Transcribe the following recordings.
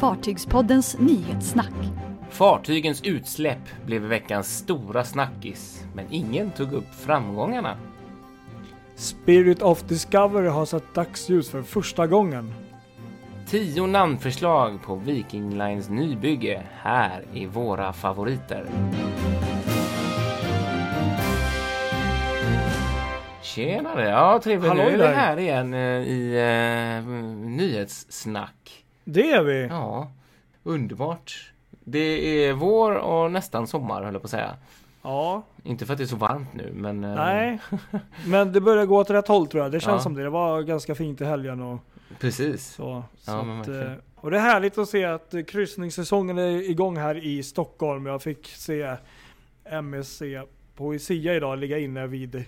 Fartygspoddens nyhetssnack. Fartygens utsläpp blev veckans stora snackis, men ingen tog upp framgångarna. Spirit of Discovery har sett dagsljus för första gången. Tio namnförslag på Viking Lines nybygge. Här är våra favoriter. Tjenare! Ja, trevligt. Hallå Nu är vi här igen eh, i eh, nyhetssnack. Det är vi! Ja, underbart. Det är vår och nästan sommar höll jag på att säga. Ja, Inte för att det är så varmt nu, men... eh, nej. Men det börjar gå åt rätt håll tror jag. Det känns Ja. som det. Det var ganska fint i helgen och Precis. så. så Ja, att, eh, och det är härligt att se att kryssningssäsongen är igång här i Stockholm. Jag fick se MSC Poesia idag ligga inne vid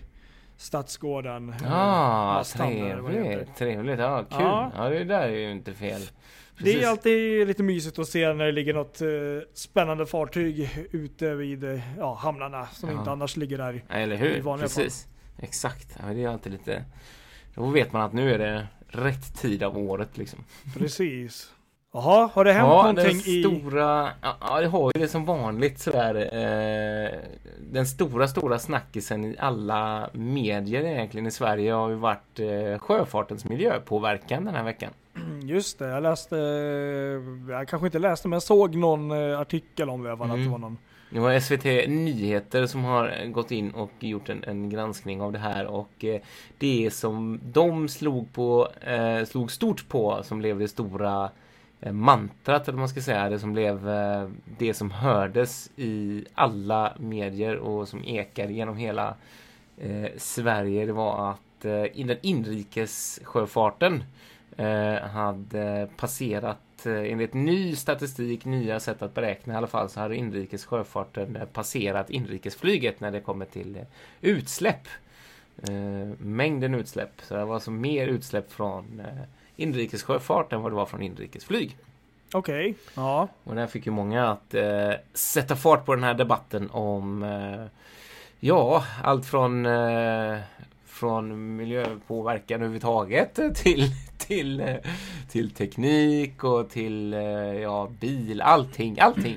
Stadsgården. Eh, det heter. trevligt. Trevligt. Ja, kul. Ja. Ja, det där är ju inte fel. Det Precis. är alltid lite mysigt att se när det ligger något eh, spännande fartyg ute vid eh, ja, hamnarna som Ja. inte annars ligger där. Ja, eller hur? Precis. Exakt. Ja, det är alltid lite... Då vet man att nu är det rätt tid av året liksom. Precis. Jaha, har det hänt ja, någonting den i... stora... Ja, det har ju det som vanligt sådär. Eh, den stora, stora snackisen i alla medier egentligen i Sverige har ju varit eh, sjöfartens miljöpåverkan den här veckan. Just det, jag läste, eh, jag kanske inte läste men jag såg någon eh, artikel om det i alla fall, att det Mm. var någon. Det var SVT Nyheter som har gått in och gjort en, en granskning av det här och eh, det som de slog på, eh, slog stort på som blev det stora eh, Eh, mantrat eller vad man ska säga, det som blev eh, det som hördes i alla medier och som ekade genom hela eh, Sverige, det var att eh, den inrikessjöfarten eh, hade passerat eh, enligt ny statistik, nya sätt att beräkna i alla fall, så hade inrikes sjöfarten eh, passerat inrikesflyget när det kommer till eh, utsläpp. Eh, mängden utsläpp. Så det var alltså mer utsläpp från eh, inrikessjöfart än vad det var från inrikesflyg. Okej, ja. Och det här fick ju många att eh, sätta fart på den här debatten om eh, ja, allt från eh, från miljöpåverkan överhuvudtaget till, till, eh, till teknik och till eh, ja, bil, allting, allting.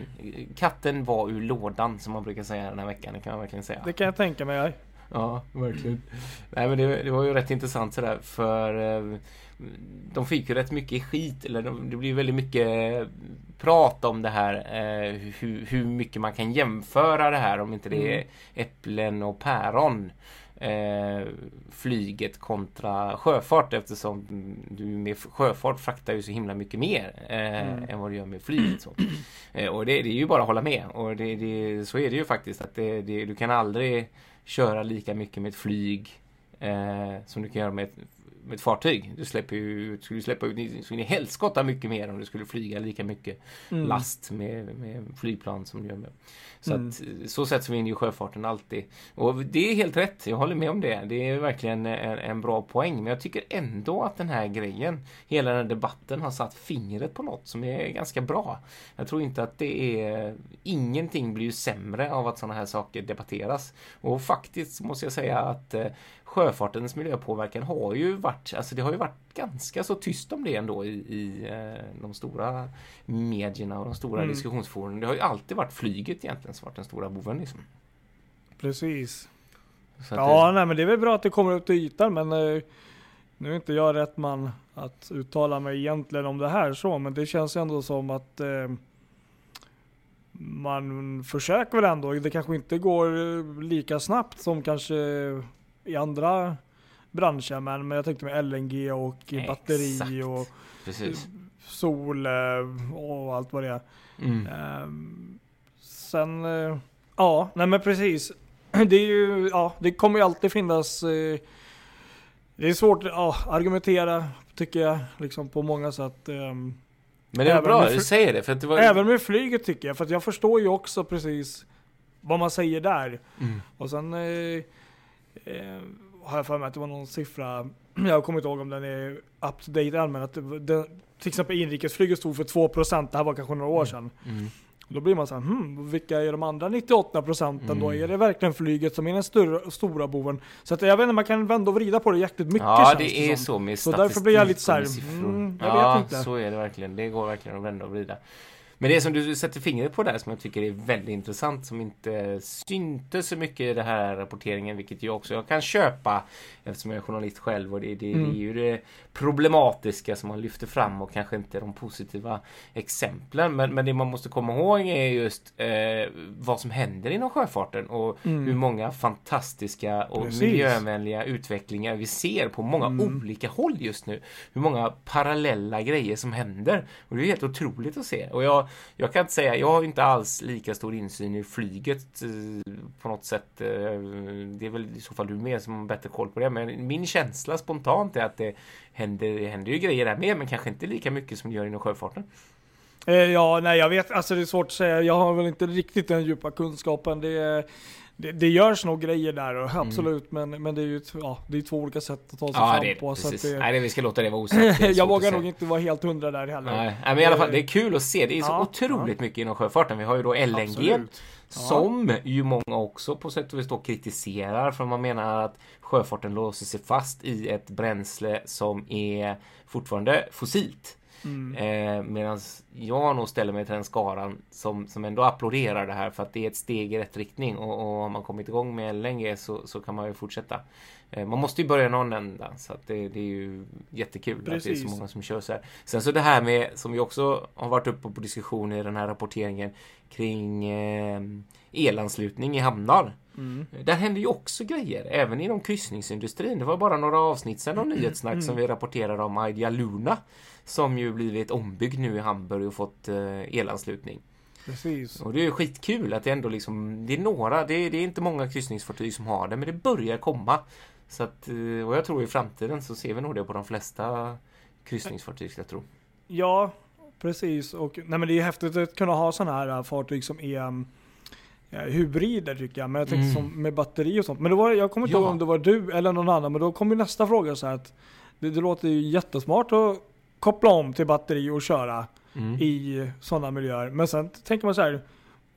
Katten var ur lådan som man brukar säga den här veckan, det kan man verkligen säga. Det kan jag tänka mig. Ja, verkligen. Nej men det, det var ju rätt intressant sådär för eh, de fick ju rätt mycket skit, eller de, det blir väldigt mycket prat om det här eh, hur, hur mycket man kan jämföra det här om inte det är Mm. äpplen och päron. Eh, flyget kontra sjöfart eftersom du med sjöfart fraktar ju så himla mycket mer eh, Mm. än vad du gör med flyget. Så. Eh, och det, det är ju bara att hålla med. Och det, det, så är det ju faktiskt. att det, Du kan aldrig köra lika mycket med ett flyg eh, som du kan göra med ett, med ett fartyg. Du släpper ju skulle släppa ut så in i helskotta mycket mer om du skulle flyga lika mycket Mm. last med, med flygplan som du gör med. Så Mm. att så sätts vi in i sjöfarten alltid. Och det är helt rätt, jag håller med om det. Det är verkligen en, en bra poäng. Men jag tycker ändå att den här grejen, hela den här debatten har satt fingret på något som är ganska bra. Jag tror inte att det är, ingenting blir ju sämre av att sådana här saker debatteras. Och faktiskt måste jag säga att eh, sjöfartens miljöpåverkan har ju varit, alltså det har ju varit ganska så tyst om det ändå i, i eh, de stora medierna och de stora Mm. diskussionsforumen. Det har ju alltid varit flyget egentligen som varit den stora boven liksom. Precis. Ja, det, nej men det är väl bra att det kommer upp till ytan men eh, nu är inte jag rätt man att uttala mig egentligen om det här så, men det känns ändå som att eh, man försöker väl ändå. Det kanske inte går eh, lika snabbt som kanske i andra branscher, men, men jag tänkte med LNG och batteri Exakt. och precis. sol eh, och allt vad det är. Mm. Ehm, sen, eh, ja, nej men precis. Det är ju, ja, det kommer ju alltid finnas, eh, det är svårt att ja, argumentera tycker jag, liksom på många sätt. ehm. Men det även bra att du säger det. För att det var... Även med flyget tycker jag, för jag förstår ju också precis vad man säger där. Mm. Och sen eh, eh, har jag för mig att det var någon siffra, jag kommer inte ihåg om den är up to date än, men att det, den, till exempel inrikesflyget stod för 2%, det här var kanske några år sedan. Mm. Då blir man så här, hmm, vilka är de andra 98 procenten då? Mm. Är det verkligen flyget som är den stora, stora boven? Så att jag vet inte, man kan vända och vrida på det jäkligt mycket Ja, känns det är som. så med Så statistik därför blir jag lite så här, mm, jag ja, vet inte. så är det verkligen. Det går verkligen att vända och vrida. Men det som du sätter fingret på där som jag tycker är väldigt intressant som inte syntes så mycket i den här rapporteringen vilket jag också jag kan köpa eftersom jag är journalist själv och det, det, Mm. det är ju det problematiska som man lyfter fram och kanske inte de positiva exemplen. Men, men det man måste komma ihåg är just eh, vad som händer inom sjöfarten och Mm. hur många fantastiska och Precis. miljövänliga utvecklingar vi ser på många Mm. olika håll just nu. Hur många parallella grejer som händer. Och det är helt otroligt att se. Och jag, jag kan inte säga, jag har inte alls lika stor insyn i flyget eh, på något sätt. Eh, det är väl i så fall du med som har bättre koll på det. Men min känsla spontant är att det händer, det händer ju grejer där med, men kanske inte lika mycket som det gör inom sjöfarten. Eh, Ja, nej jag vet, alltså det är svårt att säga. Jag har väl inte riktigt den djupa kunskapen. Det, det, det görs nog grejer där, och absolut. Men, men det är ju ja, det är två olika sätt att ta sig Ja, fram det på. det. Så att Precis. det, Nej, det, vi ska låta det vara osagt. Jag vågar nog inte vara helt hundra där heller. Nej, nej, men i alla fall, det är kul att se. Det är så Ja, otroligt mycket inom sjöfarten. Vi har ju då LNG Absolut. Ja. som ju många också på sätt och vis då kritiserar för man menar att sjöfarten låser sig fast i ett bränsle som är fortfarande fossilt. Mm. Eh, Medan jag nog ställer mig till den skaran som, som ändå applåderar det här för att det är ett steg i rätt riktning och, och har man kommit igång med LNG så, så kan man ju fortsätta. Eh, man måste ju börja någon ända så att det, det är ju jättekul att det är Precis. så många som kör så här. Sen så det här med som vi också har varit uppe på diskussion i den här rapporteringen kring eh, elanslutning i hamnar. Mm. Där händer ju också grejer, även inom kryssningsindustrin. Det var bara några avsnitt sedan av Nyhetssnack som vi rapporterade om Idea Luna. Som ju blivit ombyggd nu i Hamburg och fått eh, elanslutning. Precis. Och det är ju skitkul att det ändå liksom, det är några, det är, det är inte många kryssningsfartyg som har det, men det börjar komma. Så att, eh, och jag tror i framtiden så ser vi nog det på de flesta kryssningsfartyg, ska jag tro. Ja, precis. Och, nej, men det är häftigt att kunna ha sådana här äh, fartyg som är ja, hybrider tycker jag. Men jag tänkte Mm. som med batteri och sånt. Men det var, jag kommer inte Ja. ihåg om det var du eller någon annan. Men då kommer nästa fråga så här att det, det låter ju jättesmart att koppla om till batteri och köra Mm. i sådana miljöer. Men sen tänker man så här.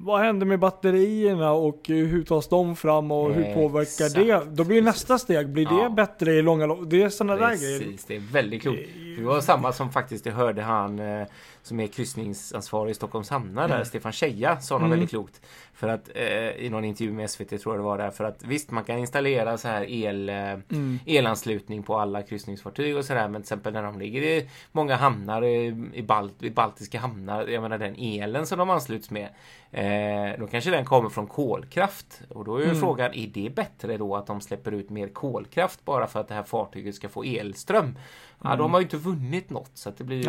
Vad händer med batterierna och hur tas de fram och hur påverkar Exakt, det? Då blir nästa steg, blir Ja. det bättre i långa lopp? Det är sådana där grejer. Precis, det är väldigt klokt. Det var samma som faktiskt jag hörde han eh, som är kryssningsansvarig i Stockholms hamnar där, Mm. Stefan Scheja, sa något Mm. väldigt klokt. För att eh, i någon intervju med SVT tror jag det var där, för att visst man kan installera så här el, eh, Mm. elanslutning på alla kryssningsfartyg och sådär, men till exempel när de ligger i många hamnar, i, i, Balt, i baltiska hamnar, jag menar den elen som de ansluts med, eh, då kanske den kommer från kolkraft. Och då är ju Mm. frågan, är det bättre då att de släpper ut mer kolkraft bara för att det här fartyget ska få elström? Ja, då har ju inte vunnit något. Så det blir ju,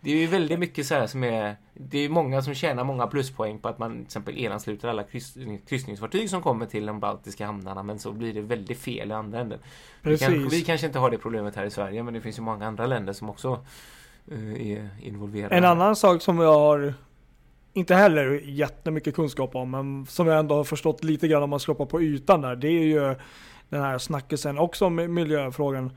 det är ju väldigt mycket så här som är Det är många som tjänar många pluspoäng på att man till exempel elansluter alla kryss, kryssningsfartyg som kommer till de baltiska hamnarna men så blir det väldigt fel i andra änden. Vi, kanske, vi kanske inte har det problemet här i Sverige men det finns ju många andra länder som också eh, är involverade. En annan sak som jag har inte heller jättemycket kunskap om, men som jag ändå har förstått lite grann om man skrapar på ytan där. Det är ju den här snackisen också med miljöfrågan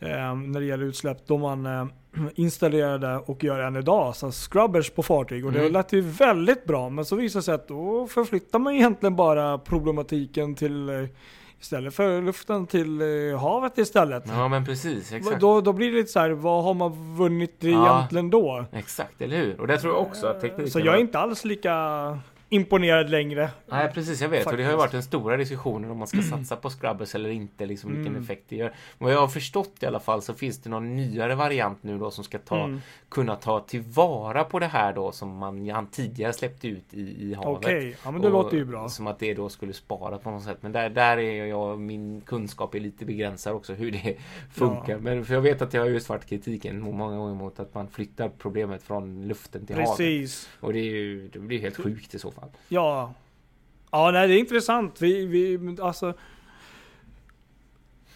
när det gäller utsläpp. Då man eh, installerade och gör än idag, så scrubbers på fartyg. Och det Mm. lät ju väldigt bra, men så visar det sig att då förflyttar man egentligen bara problematiken till eh, istället för luften till eh, havet istället. Ja men precis, exakt. Då, då blir det lite så här, vad har man vunnit Ja. egentligen då? Exakt, eller hur? Och det tror jag också att tekniken... Så jag är inte alls lika imponerad längre. Nej precis, jag vet. Och det har ju Faktiskt. varit den stora diskussionen om man ska satsa på scrubbers eller inte, liksom vilken Mm. effekt det gör. Vad jag har förstått i alla fall så finns det någon nyare variant nu då som ska ta, Mm. kunna ta tillvara på det här då som man han tidigare släppte ut i, i havet. Okej, ja men det Och låter ju bra. Som att det då skulle spara på något sätt. Men där, där är jag, min kunskap är lite begränsad också hur det funkar. Ja. Men för jag vet att jag har just varit kritiken många gånger mot att man flyttar problemet från luften till havet. Precis. Och det, är ju, det blir helt sjukt i så fall. Ja. Ja, nej det är intressant. Vi, vi, alltså.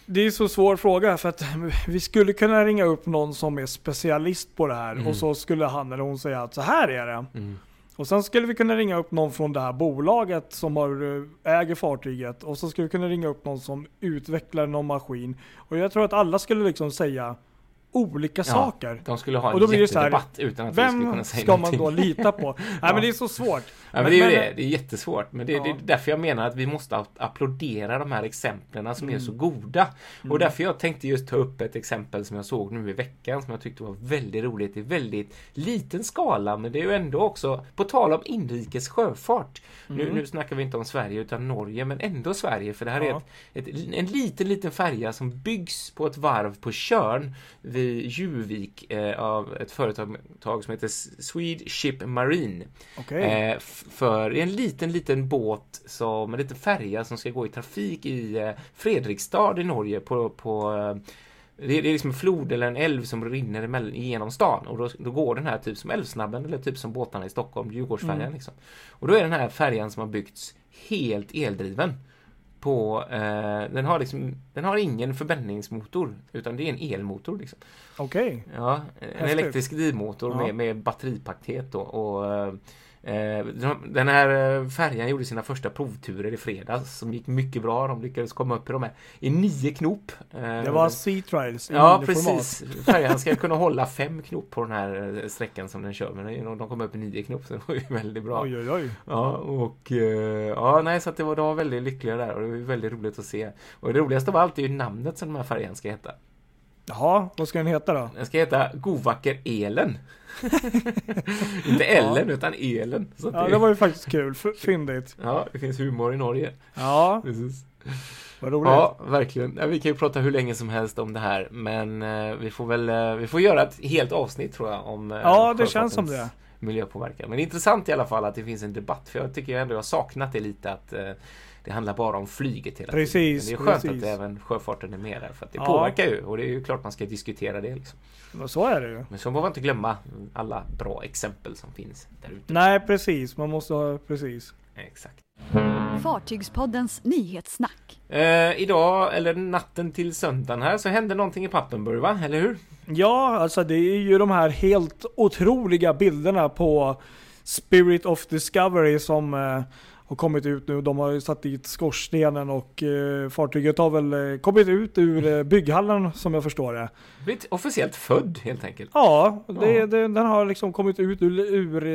Det är så svår fråga för att vi skulle kunna ringa upp någon som är specialist på det här Mm. och så skulle han eller hon säga att så här är det. Mm. Och sen skulle vi kunna ringa upp någon från det här bolaget som har, eh, äger fartyget och så skulle vi kunna ringa upp någon som utvecklar någon maskin. Och jag tror att alla skulle liksom säga olika saker. De skulle ha Och en då blir det så här, jättedebatt utan att vi skulle Vem kunna säga ska man någonting. då lita på? Nej men det är så svårt. Ja, men det är ju Men- det. Det är jättesvårt. Men det, Ja. det är därför jag menar att vi måste applådera de här exemplen som är Mm. så goda. Och därför jag tänkte just ta upp ett exempel som jag såg nu i veckan som jag tyckte var väldigt roligt i väldigt liten skala. Men det är ju ändå också, på tal om inrikes sjöfart. Nu, Mm. nu snackar vi inte om Sverige utan Norge, men ändå Sverige. För det här Ja. är ett, ett, en liten, liten färja som byggs på ett varv på Tjörn vid Juvik eh, av ett företag som heter Swede Ship Marine. Okej. Eh, för en liten, liten båt som en liten färja som ska gå i trafik i eh, Fredrikstad i Norge på, på det är, det är liksom en flod eller en älv som rinner igenom stan och då, då går den här typ som Älvsnabben eller typ som båtarna i Stockholm, Djurgårdsfärjan Mm. liksom. Och då är den här färjan som har byggts helt eldriven. På, eh, den, har liksom, den har ingen förbränningsmotor utan det är en elmotor. Liksom. Okej. Ja, en Häftigt. elektrisk drivmotor Ja. med, med batteripaket då. Och, eh, den här eh, färjan gjorde sina första provturer i fredags som gick mycket bra. De lyckades komma upp i de här i nio knop. Eh, Det var Sea Trials i Ja, mindre format. precis. Färjan ska kunna hålla fem knop på den här eh, sträckan som den kör. Men de kom upp i nio knop, så det var ju väldigt bra. Oj oj oj. Ja, och eh, ja, nej, så att det var, de var väldigt lyckliga där och det var väldigt roligt att se. Och det roligaste av allt är ju namnet som den här färjan ska heta. Jaha, vad ska den heta då? Den ska heta Govacker Elen. Inte Ellen, utan Elen. Ja, det, det var ju faktiskt kul. Fyndigt. ja, det finns humor i Norge. Ja, Precis. vad roligt. Ja, verkligen. Ja, vi kan ju prata hur länge som helst om det här, men eh, vi får väl eh, vi får göra ett helt avsnitt tror jag om eh, Ja, det känns som det. miljöpåverkan. Men det är intressant i alla fall att det finns en debatt, för jag tycker ändå jag har saknat det lite att eh, det handlar bara om flyget hela Precis, tiden. Men det är skönt precis. att även sjöfarten är med där, för att det Ja. påverkar ju och det är ju klart man ska diskutera det. Liksom. Men Så är det ju. Men så får man inte glömma alla bra exempel som finns där ute. Nej, precis. Man måste ha, precis. Exakt. Fartygspoddens nyhetssnack. Eh, idag, eller natten till söndagen här, så hände någonting i Pappenburg va? Eller hur? Ja, alltså det är ju de här helt otroliga bilderna på Spirit of Discovery som eh, har kommit ut nu. De har satt dit skorstenen och eh, fartyget har väl eh, kommit ut ur eh, bygghallen som jag förstår det. Blivit officiellt född helt enkelt. Ja, det, Ja. Det, den har liksom kommit ut ur, ur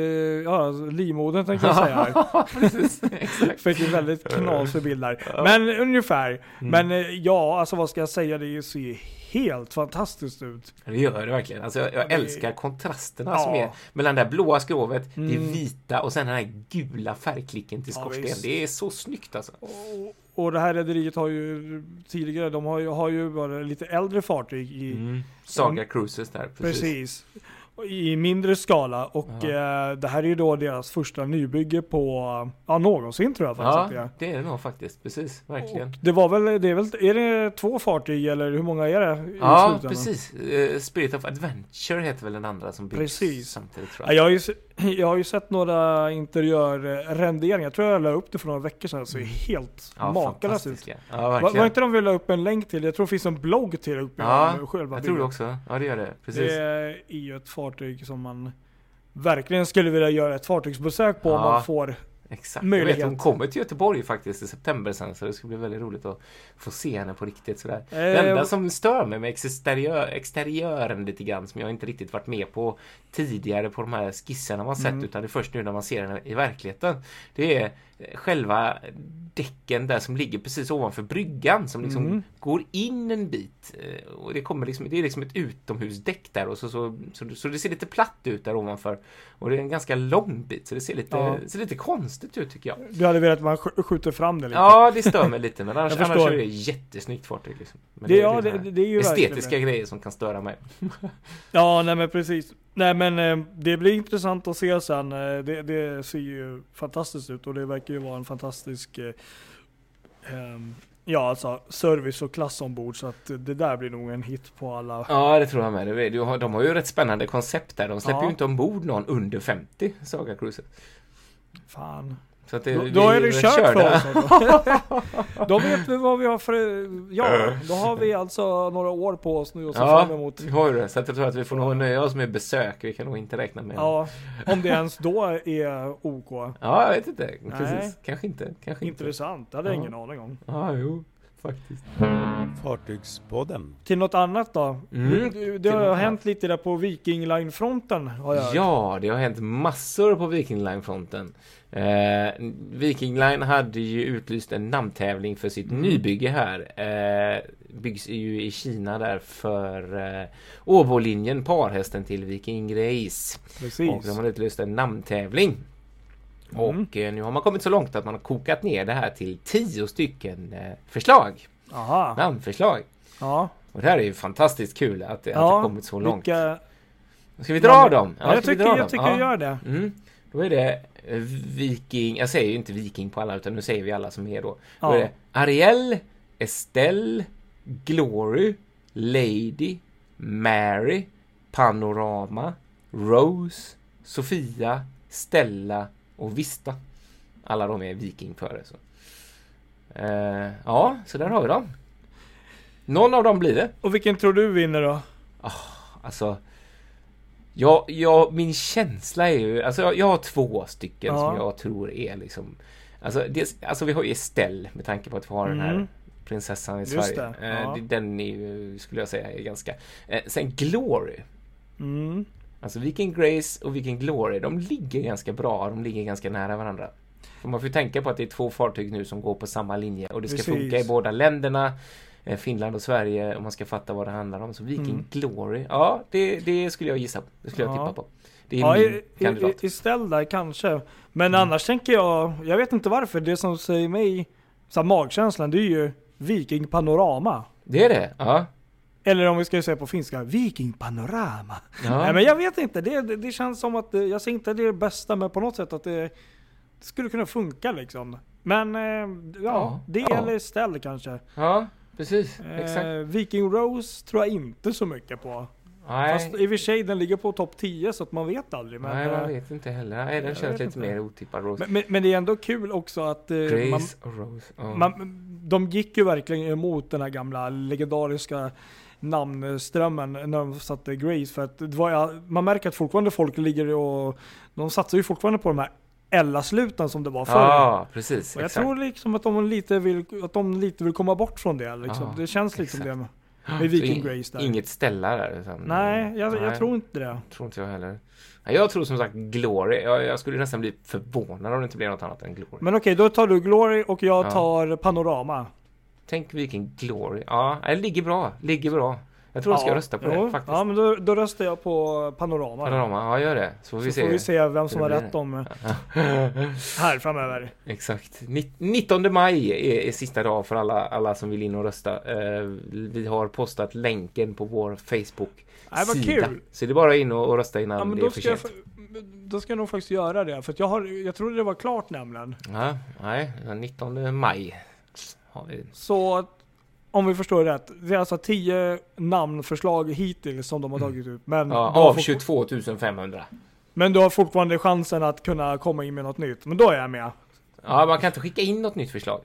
ja, livmodern tänkte jag säga. Precis, exakt. Fick en väldigt knasig bild där. Men ungefär. Mm. Men ja, alltså vad ska jag säga? Det ser ju helt fantastiskt ut. Det gör det verkligen. Alltså, jag, jag det- älskar kontrasterna Ja. som är mellan det blåa skrovet, det Mm. vita och sen den här gula färgklicken till Ja, skorsten. visst. det är så snyggt alltså. Och, och det här rederiet har ju tidigare, de har ju, har ju bara lite äldre fartyg i, Mm. Saga Cruises där. Precis. precis. I mindre skala och eh, det här är ju då deras första nybygge på, ja någonsin tror jag faktiskt Ja, det är det nog faktiskt. Precis, verkligen. Och det var väl, det är väl, är det två fartyg eller hur många är det i Ja, precis. Eh, Spirit of Adventure heter väl den andra som byggs Precis. samtidigt tror Ja, jag. jag, har ju, sett några interiörrenderingar, jag tror jag la upp det för några veckor sedan, så det är helt Ja, makalöst ut. Ja, Var, var inte de vi la upp en länk till? Jag tror det finns en blogg till uppe Ja, om själva Jag tror det också. Ja, det gör det. Precis. Det är ju ett fartyg som man verkligen skulle vilja göra ett fartygsbesök på om Ja. man får. Exakt. möjlighet. Jag vet, hon kommer till Göteborg faktiskt i september sen så det ska bli väldigt roligt att få se henne på riktigt sådär. Det Eh, enda som stör mig med exteriör, exteriören lite grann som jag inte riktigt varit med på tidigare på de här skisserna man sett Mm. utan det är först nu när man ser henne i verkligheten. Det är eh, själva däcken där som ligger precis ovanför bryggan som liksom Mm. går in en bit. Eh, Och det, kommer liksom, det är liksom ett utomhusdäck där och så, så, så, så det ser lite platt ut där ovanför. Och det är en ganska lång bit så det ser lite, Ja. ser lite konstigt ut tycker jag. Du hade velat att man sk- skjuter fram det lite. Ja, det stör mig lite men annars, annars är det jättesnyggt fartyg. Liksom. Men Det- ja, är det- så här det är ju estetiska grejer som kan störa mig. Ja, nej men precis. Nej men eh, det blir intressant att se sen. Eh, Det, det ser ju fantastiskt ut och det verkar ju vara en fantastisk eh, ehm, Ja alltså service och klass ombord så att det där blir nog en hit på alla. Ja, det tror jag med. Har- De har ju rätt spännande koncept där. De släpper Ja. ju inte ombord någon under 50, Saga Cruiser. Fan. Så att det, Då, då är det kört för oss. Då vet vi vad vi har för... Ja, då har vi alltså några år på oss nu och se Ja, fram emot. vi har det. Så att jag tror att vi får nog nöja oss med besök. Vi kan nog inte räkna med Ja, om det ens då är OK. Ja, jag vet inte. Nej. Precis. Kanske inte. Kanske inte. Intressant, det hade jag Ja. ingen aning om. Ja, jo. faktiskt. Fartygspodden. Till något annat då? Mm, Det, det har hänt lite där på Viking Line-fronten. Ja, det har hänt massor på Viking Line-fronten. Eh, Viking Line hade ju utlyst en namntävling för sitt Mm. nybygge här. Eh, byggs ju i Kina där för eh, Åbolinjen, parhästen till Viking Grace. Precis. Och de har utlyst en namntävling. Mm. Och eh, nu har man kommit så långt att man har kokat ner det här till tio stycken eh, förslag. Aha. Namnförslag. Ja. Och det här är ju fantastiskt kul att, det- att det ja. har kommit så långt. Vilka... Ska vi dra dem? Ja, jag tycker, jag dem? tycker Ja. jag gör det. Mm. Då är det Viking, jag säger ju inte Viking på alla utan nu säger vi alla som är då. Då Ja. är det Ariel, Estelle, Glory, Lady, Mary, Panorama, Rose, Sofia, Stella och Vista. Alla de är Viking före. Så. Eh, ja, så där har vi dem. Någon av dem blir det. Och vilken tror du vinner då? Alltså, jag, jag, min känsla är ju, alltså jag, jag har två stycken Ja. som jag tror är liksom, alltså, dels, alltså vi har ju Estelle med tanke på att vi har den här Mm. prinsessan i Sverige. det, Eh, ja. Den är ju, skulle jag säga, är ganska... Eh, sen Glory. Mm. Alltså Viking Grace och Viking Glory, de ligger ganska bra, de ligger ganska nära varandra. För man får ju tänka på att det är två fartyg nu som går på samma linje och det ska Precis. funka i båda länderna. Eh, Finland och Sverige om man ska fatta vad det handlar om. Så Viking Mm. Glory, ja det, det skulle jag gissa på. Det skulle jag Ja. tippa på. Det är Ja, min i, kandidat. i, istället där kanske. Men Mm. annars tänker jag, jag vet inte varför, det som säger mig, så här, magkänslan, det är ju Viking Panorama. Det är det? Ja. Eller om vi ska säga på finska, Viking Panorama. ja. Nej men jag vet inte, det, det, det känns som att, eh, jag säger inte det är det bästa, men på något sätt att det, det skulle kunna funka liksom. Men eh, ja, Ja, det ja. eller ställ kanske. ja, precis. Exakt. Eh, Viking Rose tror jag inte så mycket på. Nej, Fast i och för sig den ligger på topp 10 så att man vet aldrig. Men, nej, man eh, vet inte heller. Nej, den känns lite inte. mer otippad. Rose. men, men, men det är ändå kul också att eh, man, Grace och Rose. Ja. man, de gick ju verkligen emot den här gamla legendariska namnströmmen när de satte Grace. För att var, man märker att fortfarande folk ligger och de satsar ju fortfarande på de här Ella-sluten som det var förr. Ja, precis. och jag exakt. tror liksom att de lite vill, att de lite vill komma bort från det. Liksom. Ja, det känns liksom exakt. det med, med Viking in- Grace där. Inget ställa där. Utan, Nej, jag, Nej. jag tror inte det. tror inte jag heller. Jag tror som sagt Glory. Jag, jag skulle nästan bli förvånad om det inte blev något annat än Glory. Men okej, då tar du Glory och jag Ja. tar Panorama. Tänk vilken Glory. Ja, det ligger bra. Ligger bra. Jag tror jag ska Ja, rösta på jo, det faktiskt. Ja, men då, då röstar jag på Panorama. Panorama, ja gör det. Så får vi så se. får vi se vem som har rätt om här framöver. Exakt. Nitt- 19 maj är, är sista dag för alla, alla som vill in och rösta. Eh, vi har postat länken på vår Facebook Nej, vad kul! Så det är bara in och, och rösta innan Ja, men det är för sent. då ska jag nog faktiskt göra det. För jag, har, jag trodde det var klart nämligen. Ja, nej, den 19 maj vi. Så om vi förstår rätt. Det är alltså 10 namnförslag hittills som de har tagit ut. Men, Mm. Ja, av fort- 22 500. men du har fortfarande chansen att kunna komma in med något nytt. Men då är jag med. Ja, man kan inte skicka in något nytt förslag.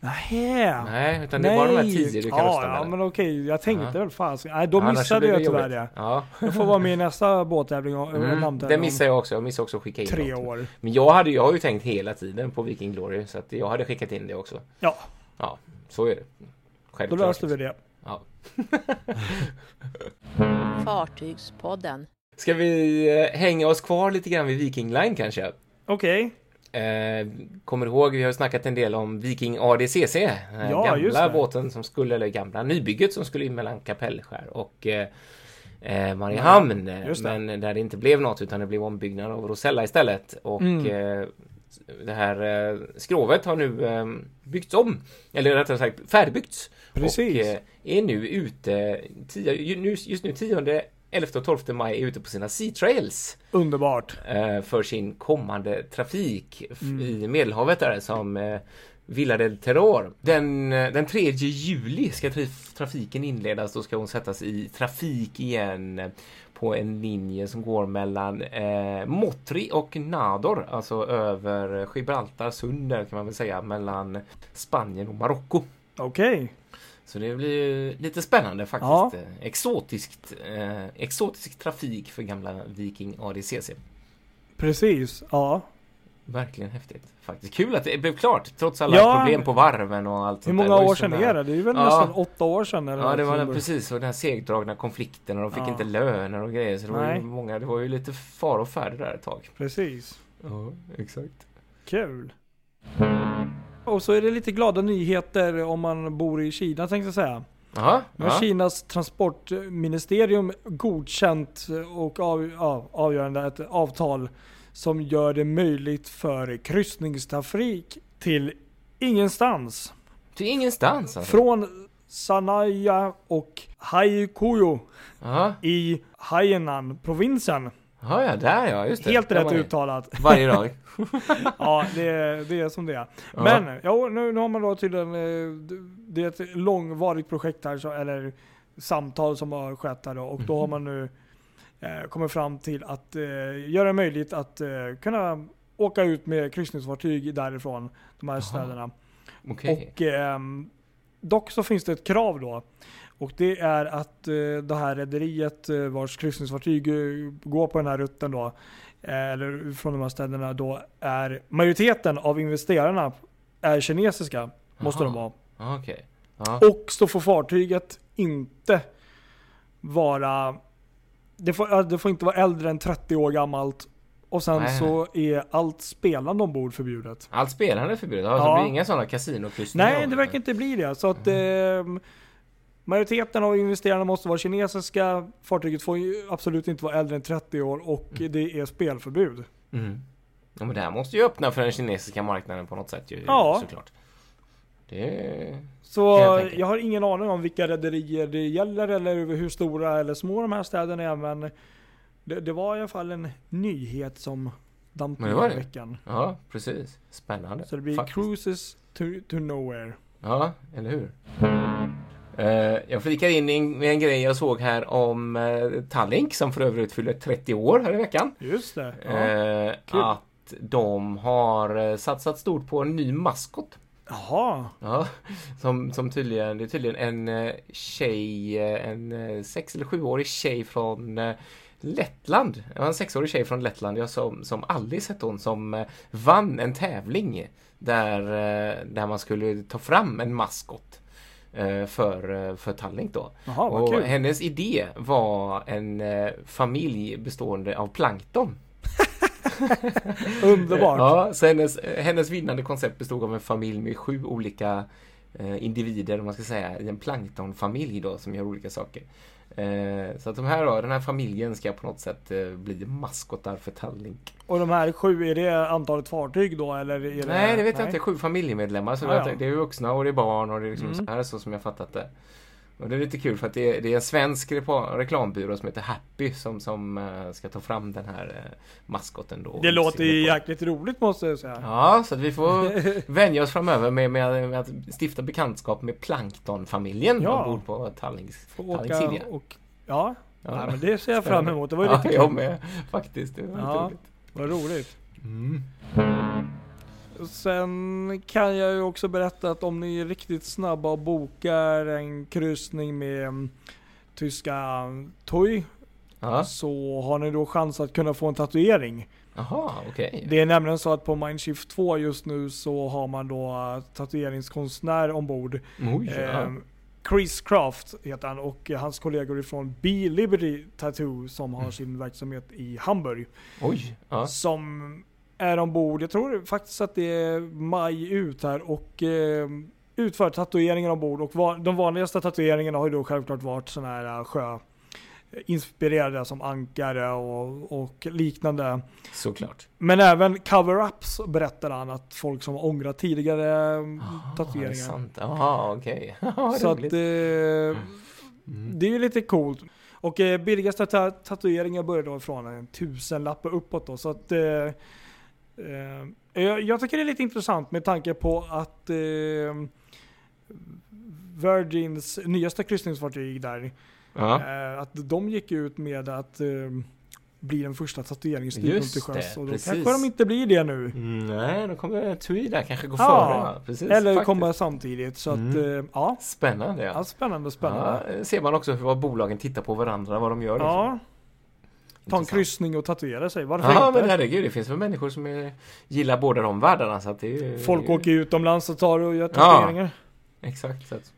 Nähä. Nej, utan det är bara de här 10 du kan ja, rösta Ja, med. men okej. Jag tänkte Ja. väl fan. Nej, då så missade jag det tyvärr det. Ja, Jag får vara med i nästa båttävling och mm, det missar jag också. Jag missar också att skicka in tre något. år. Men jag, hade, jag har ju tänkt hela tiden på Viking Glory, så att jag hade skickat in det också. Ja. Ja, så är det. Då Självklart. löste vi det. Ja. Fartygspodden. Ska vi eh, hänga oss kvar lite grann vid Viking Line kanske? Okej. Eh, kommer du ihåg, vi har snackat en del om Viking ADCC. Den Ja, just gamla det. båten som skulle, eller gamla nybygget som skulle in mellan Kapellskär och eh, eh, Mariehamn. det. men där det inte blev något utan det blev ombyggnad av Rosella istället. Och Mm. eh, det här eh, skrovet har nu eh, byggts om. Eller rättare sagt färdigbyggts. Precis. Och eh, är nu ute, tio, just nu 10, 11 och 12 maj är ute på sina Sea Trails Underbart. eh, för sin kommande trafik Mm. i Medelhavet där som eh, Villa del Terror. Den, den 3 juli ska traf- trafiken inledas. Då ska hon sättas i trafik igen på en linje som går mellan eh, Motri och Nador, alltså över Gibraltar sund där kan man väl säga, mellan Spanien och Marocko. Okej. Så det blir lite spännande faktiskt. Ja. Eh, Exotiskt, eh, exotisk trafik för gamla Viking ADCC. Precis. Ja. Verkligen häftigt. Faktiskt kul att det blev klart trots alla Ja. problem på varven och allt Hur där. många ju år sedan är det? Det är ju väl Ja. nästan åtta år sedan eller Ja, det var det, precis. Och den här segdragna konflikten och de fick Ja. inte löner och grejer. Så det var ju många, det var ju lite far och färde där ett tag. Precis. Ja, exakt. Kul. Och så är det lite glada nyheter om man bor i Kina tänkte jag säga. Jaha, Nu har ja. Kinas transportministerium godkänt och av, ja, avgörande ett avtal som gör det möjligt för kryssningstrafik till ingenstans. Till ingenstans alltså. Från Sanaya och Haikuyo i Hainan-provinsen. Ja, ja, där ja, just det. Helt rätt uttalat. Varje dag. Ja, det, är- det är som det är. Ja. Men, ja, nu, nu har man då tydligen, eh, det är ett långvarigt projekt här, så, eller samtal som har skett här då, och då har man nu eh, kommit fram till att eh, göra det möjligt att eh, kunna åka ut med kryssningsfartyg därifrån, de här städerna. Okej. Och ehm, dock så finns det ett krav då. Och det är att eh, det här rederiet eh, vars kryssningsfartyg eh, går på den här rutten då, eller från de här städerna då, är majoriteten av investerarna är kinesiska. Måste de vara. Ja. Och så får fartyget inte vara, det får, det får inte vara äldre än 30 år gammalt. Och sen Nej. så är allt spelande ombord förbjudet. Allt spelande är förbjudet? Alltså, Ja. det blir inga sådana kasinokryssningar? Nej, det verkar inte bli det. Så att eh, majoriteten av investerarna måste vara kinesiska. Fartyget får ju absolut inte vara äldre än 30 år och det är spelförbud. Mm. Ja, men det här måste ju öppna för den kinesiska marknaden på något sätt ju, Ja. såklart. Det... Så enkelt. jag har ingen aning om vilka rederier det gäller eller hur stora eller små de här städerna är. Men det, det var i alla fall en nyhet som damp ner i det. veckan. Ja, precis. Spännande. Så det blir Faktiskt. cruises to, to nowhere. Ja, eller hur? Eh, jag flikar in med en grej jag såg här om uh, Tallink som för övrigt fyller 30 år här i veckan. Just det. Ja. Eh, kul. att de har eh, satsat stort på en ny maskot. Jaha. Ja, som, som tydligen, det är tydligen en eh, tjej, eh, en eh, sex eller sjuårig tjej från eh, Lettland. Det var en sexårig tjej från Lettland, jag som, som Alice hette hon, som eh, vann en tävling där, eh, där man skulle ta fram en maskot eh, för, eh, för Tallink då. Vad Och kul. hennes idé var en eh, familj bestående av plankton. Underbart. Ja, så hennes, hennes vinnande koncept bestod av en familj med sju olika eh, individer, om man ska säga, i en planktonfamilj då, som gör olika saker. Eh, så att de här då, den här familjen ska på något sätt eh, bli maskotar för Tallink. Och de här sju, är det antalet fartyg då eller? Är det, Nej, det vet jag inte. Sju familjemedlemmar. Så Ah, det, ja. är, det är vuxna och det är barn och det är liksom Mm. så här så som jag fattat det. Och det är lite kul för att det är, det är en svensk reklambyrå som heter Happy som, som eh, ska ta fram den här eh, maskoten då. Det låter ju jäkligt roligt måste jag säga. Ja, så att vi får vänja oss framöver med, med, med att stifta bekantskap med planktonfamiljen Ja. ombord på Tallings åka Silja. och... Ja, Ja. Nej, men det ser jag fram emot. Det var ju ja, lite jag kul. med faktiskt. Det var Ja. roligt. Vad roligt. Mm. Sen kan jag ju också berätta att om ni är riktigt snabba och bokar en kryssning med mm, tyska TUI Ja. så har ni då chans att kunna få en tatuering. Jaha, okej. Det är nämligen så att på Mindshift 2 just nu så har man då äh, tatueringskonstnär ombord. Oj, ja. Ehm, Chris Craft heter han och hans kollegor ifrån Be Liberty Tattoo som har Mm. sin verksamhet i Hamburg. Oj, ja. Som är ombord, jag tror faktiskt att det är maj ut här och eh, utför tatueringar ombord. Och va- de vanligaste tatueringarna har ju då självklart varit sådana här eh, sjö inspirerade som ankare och, och liknande. Såklart. Men även cover-ups berättar han att folk som ångrat tidigare eh, det tatueringar. sant? Jaha, okej. Ja, Så att eh, Mm. det är ju lite coolt. Och eh, billigaste ta- tatueringar börjar då från en tusenlapp och uppåt då. Så att eh, eh, jag, jag tycker det är lite intressant med tanke på att eh, Virgins nyaste kryssningsfartyg där, Ja. eh, att de gick ut med att eh, bli den första tatueringsstudion Just till sjöss. Och då precis. kanske de inte blir det nu. Mm, Nej, då kommer TUI där kanske gå Ja, före. Ja, precis, Eller faktiskt. komma samtidigt. Så att Mm. eh, ja, Spännande, ja, ja. spännande, spännande. Ja, ser man också hur vad bolagen tittar på varandra, vad de gör. Liksom. Ja, ta en kryssning och tatuera sig. Varför Ja, inte? men herregud, det finns väl människor som är, gillar båda de världarna så att det är ju... Folk åker utomlands och tar och gör Ja. tatueringar. Exakt. Så att,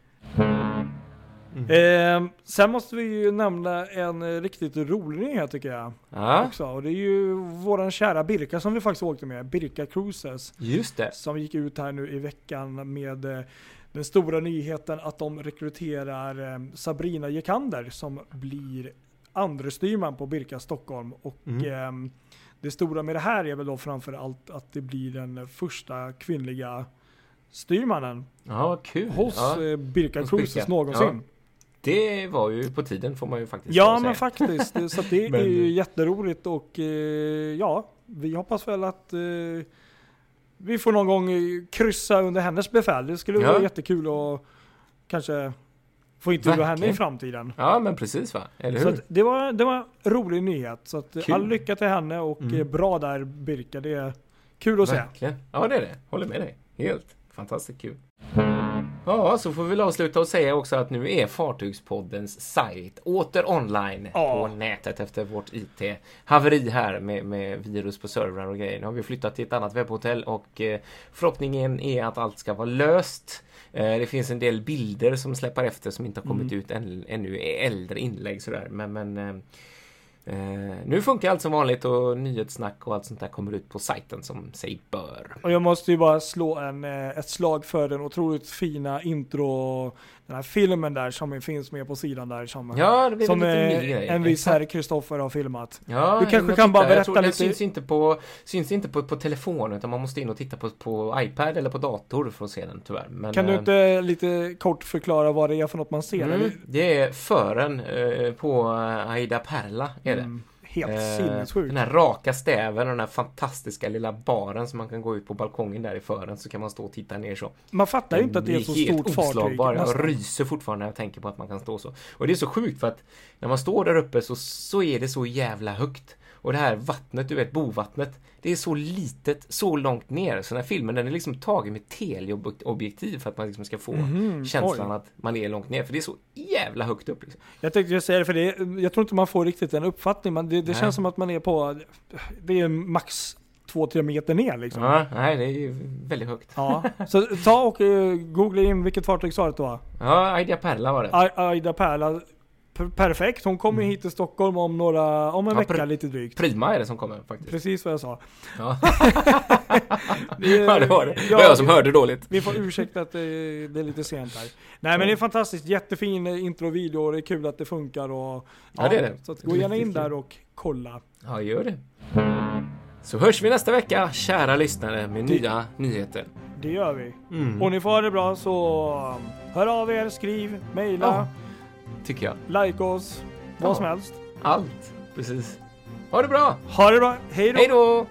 Eh, sen måste vi ju nämna en eh, riktigt rolig nyhet tycker jag. ja, Också. Och det är ju våran kära Birka som vi faktiskt åkte med. Birka Cruises. just det. Som gick ut här nu i veckan med eh, den stora nyheten att de rekryterar eh, Sabrina Jekander som blir andre styrman på Birka Stockholm. Och Mm. ehm, det stora med det här är väl då framför allt att det blir den första kvinnliga styrmannen Ja, kul. hos ja, eh, Birka hos Cruises Birka. någonsin. det var ju på tiden får man ju faktiskt Ja, lov att men säga. faktiskt. Så det Men- är ju jätteroligt och eh, ja, vi hoppas väl att eh, vi får någon gång eh, kryssa under hennes befäl. Det skulle Ja. vara jättekul att kanske få intervjua henne i Verkligen. framtiden. Ja, men precis va? Eller Så hur? att det, var, det var en rolig nyhet. Så att Kul. all lycka till henne och Mm. eh, bra där Birka. Det är kul att se. Verkligen. Ja, det är det. Håller med dig. Helt fantastiskt kul. Ja, så får vi väl avsluta och säga också att nu är Fartygspoddens sajt åter online Ja. på nätet efter vårt IT-haveri här med, med virus på servrar och grejer. Nu har vi flyttat till ett annat webbhotell och eh, förhoppningen är att allt ska vara löst. Eh, det finns en del bilder som släpar efter som inte har kommit Mm. ut än, ännu, äldre inlägg sådär. Men, men eh, Eh, nu funkar allt som vanligt och nyhetssnack och allt sånt där kommer ut på sajten som sig bör. Och jag måste ju bara slå en, eh, ett slag för den otroligt fina intro, den här filmen där som finns med på sidan där som, Ja, det blir som en liten eh, grej. en viss herr Kristoffer har filmat. Ja, Du kanske kan bara berätta lite- syns inte på, syns inte på, på telefon utan man måste in och titta på, på iPad eller på dator för att se den tyvärr. Men, Kan du eh, inte lite kort förklara vad det är för något man ser? Mm, det är fören eh, på eh, Aida Perla är det. Mm, helt Eh, sinnessjukt. Den här raka stäven och den här fantastiska lilla baren som man kan gå ut på balkongen där i fören så kan man stå och titta ner så. Man fattar ju inte att det är så stort fartyg. Jag ryser fortfarande när jag tänker på att man kan stå så. Och det är så sjukt för att när man står där uppe så, så är det så jävla högt. Och det här vattnet, du vet bovattnet, det är så litet, så långt ner. Så den här filmen den är liksom tagen med teleobjektiv för att man liksom ska få Mhm, känslan oj. att man är långt ner. För det är så jävla högt upp. Liksom. Jag tänkte just säga det, för det, jag tror inte man får riktigt en uppfattning. Men det, det känns som att man är på, det är max 2-3 meter ner liksom. Ja, nej, det är ju väldigt högt. Ja. Så ta och uh, googla in vilket fartyg sa det att det var? Ja, Aida Perla var det. A- Aida Pärla. Per- perfekt, hon kommer hit till Stockholm om några, om en Mm. Ja, vecka lite drygt. Prima är det som kommer faktiskt. Precis vad jag sa. Ja, Det, ja det var det. Det ja, var jag som hörde dåligt. Vi får ursäkta att det, det är lite sent här. Nej men det är fantastiskt, jättefin introvideo och det är kul att det funkar och Ja, det är det. Så att gå gärna in där och kolla. Ja, gör det. Så hörs vi nästa vecka, kära lyssnare, med nya nyheter. Det gör vi. Mm. Och ni får ha det bra så hör av er, skriv, mejla, Ja. Tycker jag. like oss, vad Ja. som helst. Allt. Precis. Ha det bra! Ha det bra, hej då! Hej då!